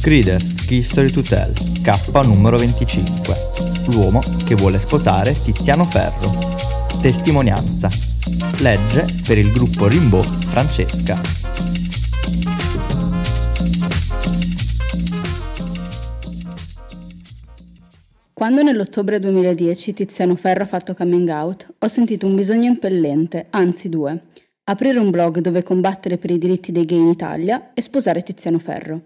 Crider, History to Tell, K numero 25. L'uomo che vuole sposare Tiziano Ferro. Testimonianza. Legge per il gruppo Rimbaud Francesca. Quando nell'ottobre 2010 Tiziano Ferro ha fatto coming out, ho sentito un bisogno impellente, anzi due. Aprire un blog dove combattere per i diritti dei gay in Italia e sposare Tiziano Ferro.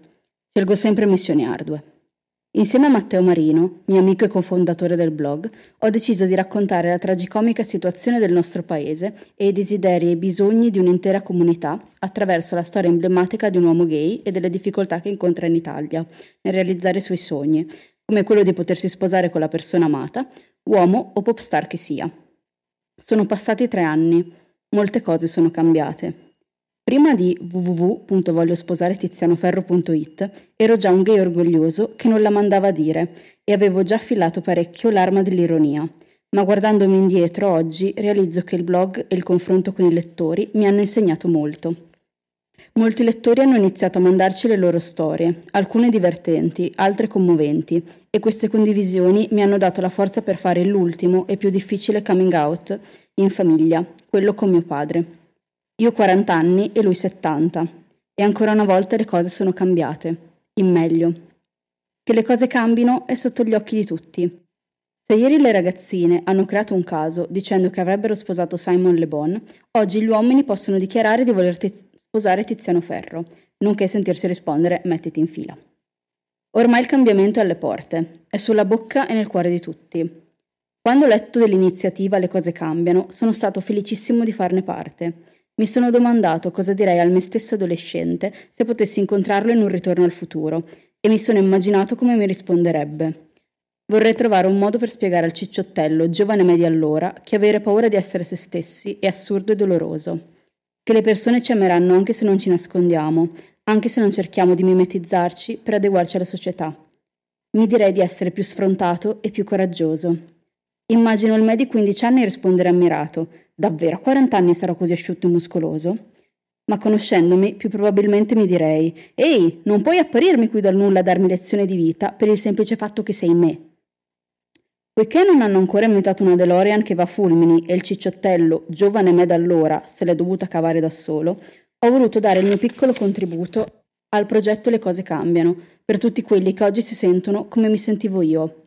Scelgo sempre missioni ardue. Insieme a Matteo Marino, mio amico e cofondatore del blog, ho deciso di raccontare la tragicomica situazione del nostro paese e i desideri e i bisogni di un'intera comunità attraverso la storia emblematica di un uomo gay e delle difficoltà che incontra in Italia nel realizzare i suoi sogni, come quello di potersi sposare con la persona amata, uomo o pop star che sia. Sono passati tre anni, molte cose sono cambiate. Prima di www.vogliosposaretizianoferro.it ero già un gay orgoglioso che non la mandava a dire e avevo già affilato parecchio l'arma dell'ironia. Ma guardandomi indietro oggi realizzo che il blog e il confronto con i lettori mi hanno insegnato molto. Molti lettori hanno iniziato a mandarci le loro storie, alcune divertenti, altre commoventi, e queste condivisioni mi hanno dato la forza per fare l'ultimo e più difficile coming out in famiglia, quello con mio padre. Io ho 40 anni e lui 70. E ancora una volta le cose sono cambiate. In meglio. Che le cose cambino è sotto gli occhi di tutti. Se ieri le ragazzine hanno creato un caso dicendo che avrebbero sposato Simon Le Bon, oggi gli uomini possono dichiarare di voler tiz- sposare Tiziano Ferro, nonché sentirsi rispondere mettiti in fila. Ormai il cambiamento è alle porte, è sulla bocca e nel cuore di tutti. Quando ho letto dell'iniziativa Le cose cambiano, sono stato felicissimo di farne parte mi sono domandato cosa direi al me stesso adolescente se potessi incontrarlo in un ritorno al futuro e mi sono immaginato come mi risponderebbe. Vorrei trovare un modo per spiegare al cicciottello, giovane me allora, che avere paura di essere se stessi è assurdo e doloroso. Che le persone ci ameranno anche se non ci nascondiamo, anche se non cerchiamo di mimetizzarci per adeguarci alla società. Mi direi di essere più sfrontato e più coraggioso. Immagino il me di 15 anni rispondere ammirato, Davvero a 40 anni sarò così asciutto e muscoloso? Ma conoscendomi, più probabilmente mi direi: Ehi, non puoi apparirmi qui dal nulla a darmi lezione di vita per il semplice fatto che sei me. Poiché non hanno ancora inventato una DeLorean che va a fulmini e il cicciottello, giovane me da allora, se l'è dovuta cavare da solo, ho voluto dare il mio piccolo contributo al progetto Le cose cambiano, per tutti quelli che oggi si sentono come mi sentivo io,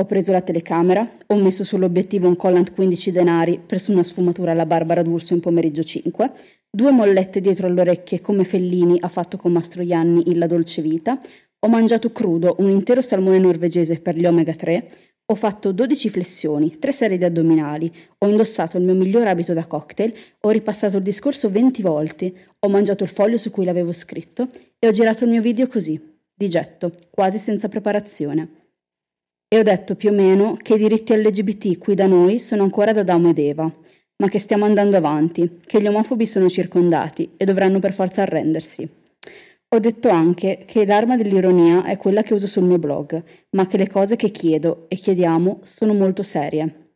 ho preso la telecamera, ho messo sull'obiettivo un collant 15 denari preso una sfumatura alla Barbara D'Urso in pomeriggio 5, due mollette dietro alle orecchie come Fellini ha fatto con Mastroianni in La dolce vita, ho mangiato crudo un intero salmone norvegese per gli omega 3, ho fatto 12 flessioni, 3 serie di addominali, ho indossato il mio miglior abito da cocktail, ho ripassato il discorso 20 volte, ho mangiato il foglio su cui l'avevo scritto e ho girato il mio video così, di getto, quasi senza preparazione. E ho detto più o meno che i diritti LGBT qui da noi sono ancora da Adamo ed Eva, ma che stiamo andando avanti, che gli omofobi sono circondati e dovranno per forza arrendersi. Ho detto anche che l'arma dell'ironia è quella che uso sul mio blog, ma che le cose che chiedo e chiediamo sono molto serie.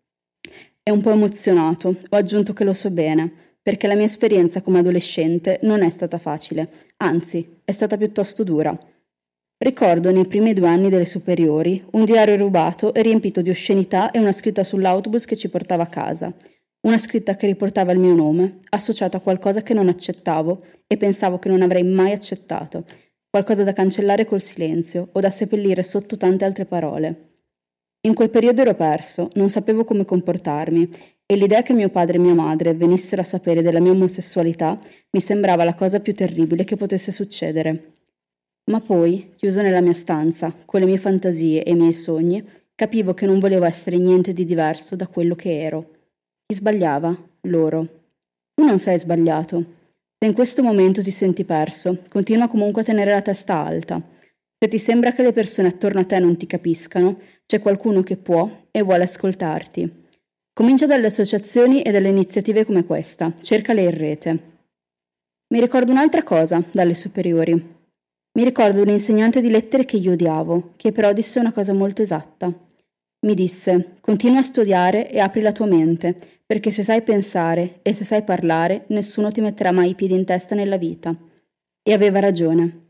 È un po' emozionato, ho aggiunto che lo so bene, perché la mia esperienza come adolescente non è stata facile, anzi, è stata piuttosto dura. Ricordo nei primi due anni delle superiori un diario rubato e riempito di oscenità e una scritta sull'autobus che ci portava a casa. Una scritta che riportava il mio nome, associato a qualcosa che non accettavo e pensavo che non avrei mai accettato, qualcosa da cancellare col silenzio o da seppellire sotto tante altre parole. In quel periodo ero perso, non sapevo come comportarmi e l'idea che mio padre e mia madre venissero a sapere della mia omosessualità mi sembrava la cosa più terribile che potesse succedere. Ma poi, chiuso nella mia stanza, con le mie fantasie e i miei sogni, capivo che non volevo essere niente di diverso da quello che ero. Chi sbagliava? Loro. Tu non sei sbagliato. Se in questo momento ti senti perso, continua comunque a tenere la testa alta. Se ti sembra che le persone attorno a te non ti capiscano, c'è qualcuno che può e vuole ascoltarti. Comincia dalle associazioni e dalle iniziative come questa, cercale in rete. Mi ricordo un'altra cosa dalle superiori. Mi ricordo un insegnante di lettere che io odiavo, che però disse una cosa molto esatta. Mi disse, continua a studiare e apri la tua mente, perché se sai pensare e se sai parlare, nessuno ti metterà mai i piedi in testa nella vita. E aveva ragione.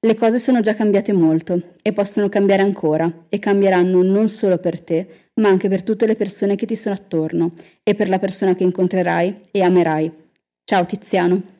Le cose sono già cambiate molto e possono cambiare ancora e cambieranno non solo per te, ma anche per tutte le persone che ti sono attorno e per la persona che incontrerai e amerai. Ciao Tiziano.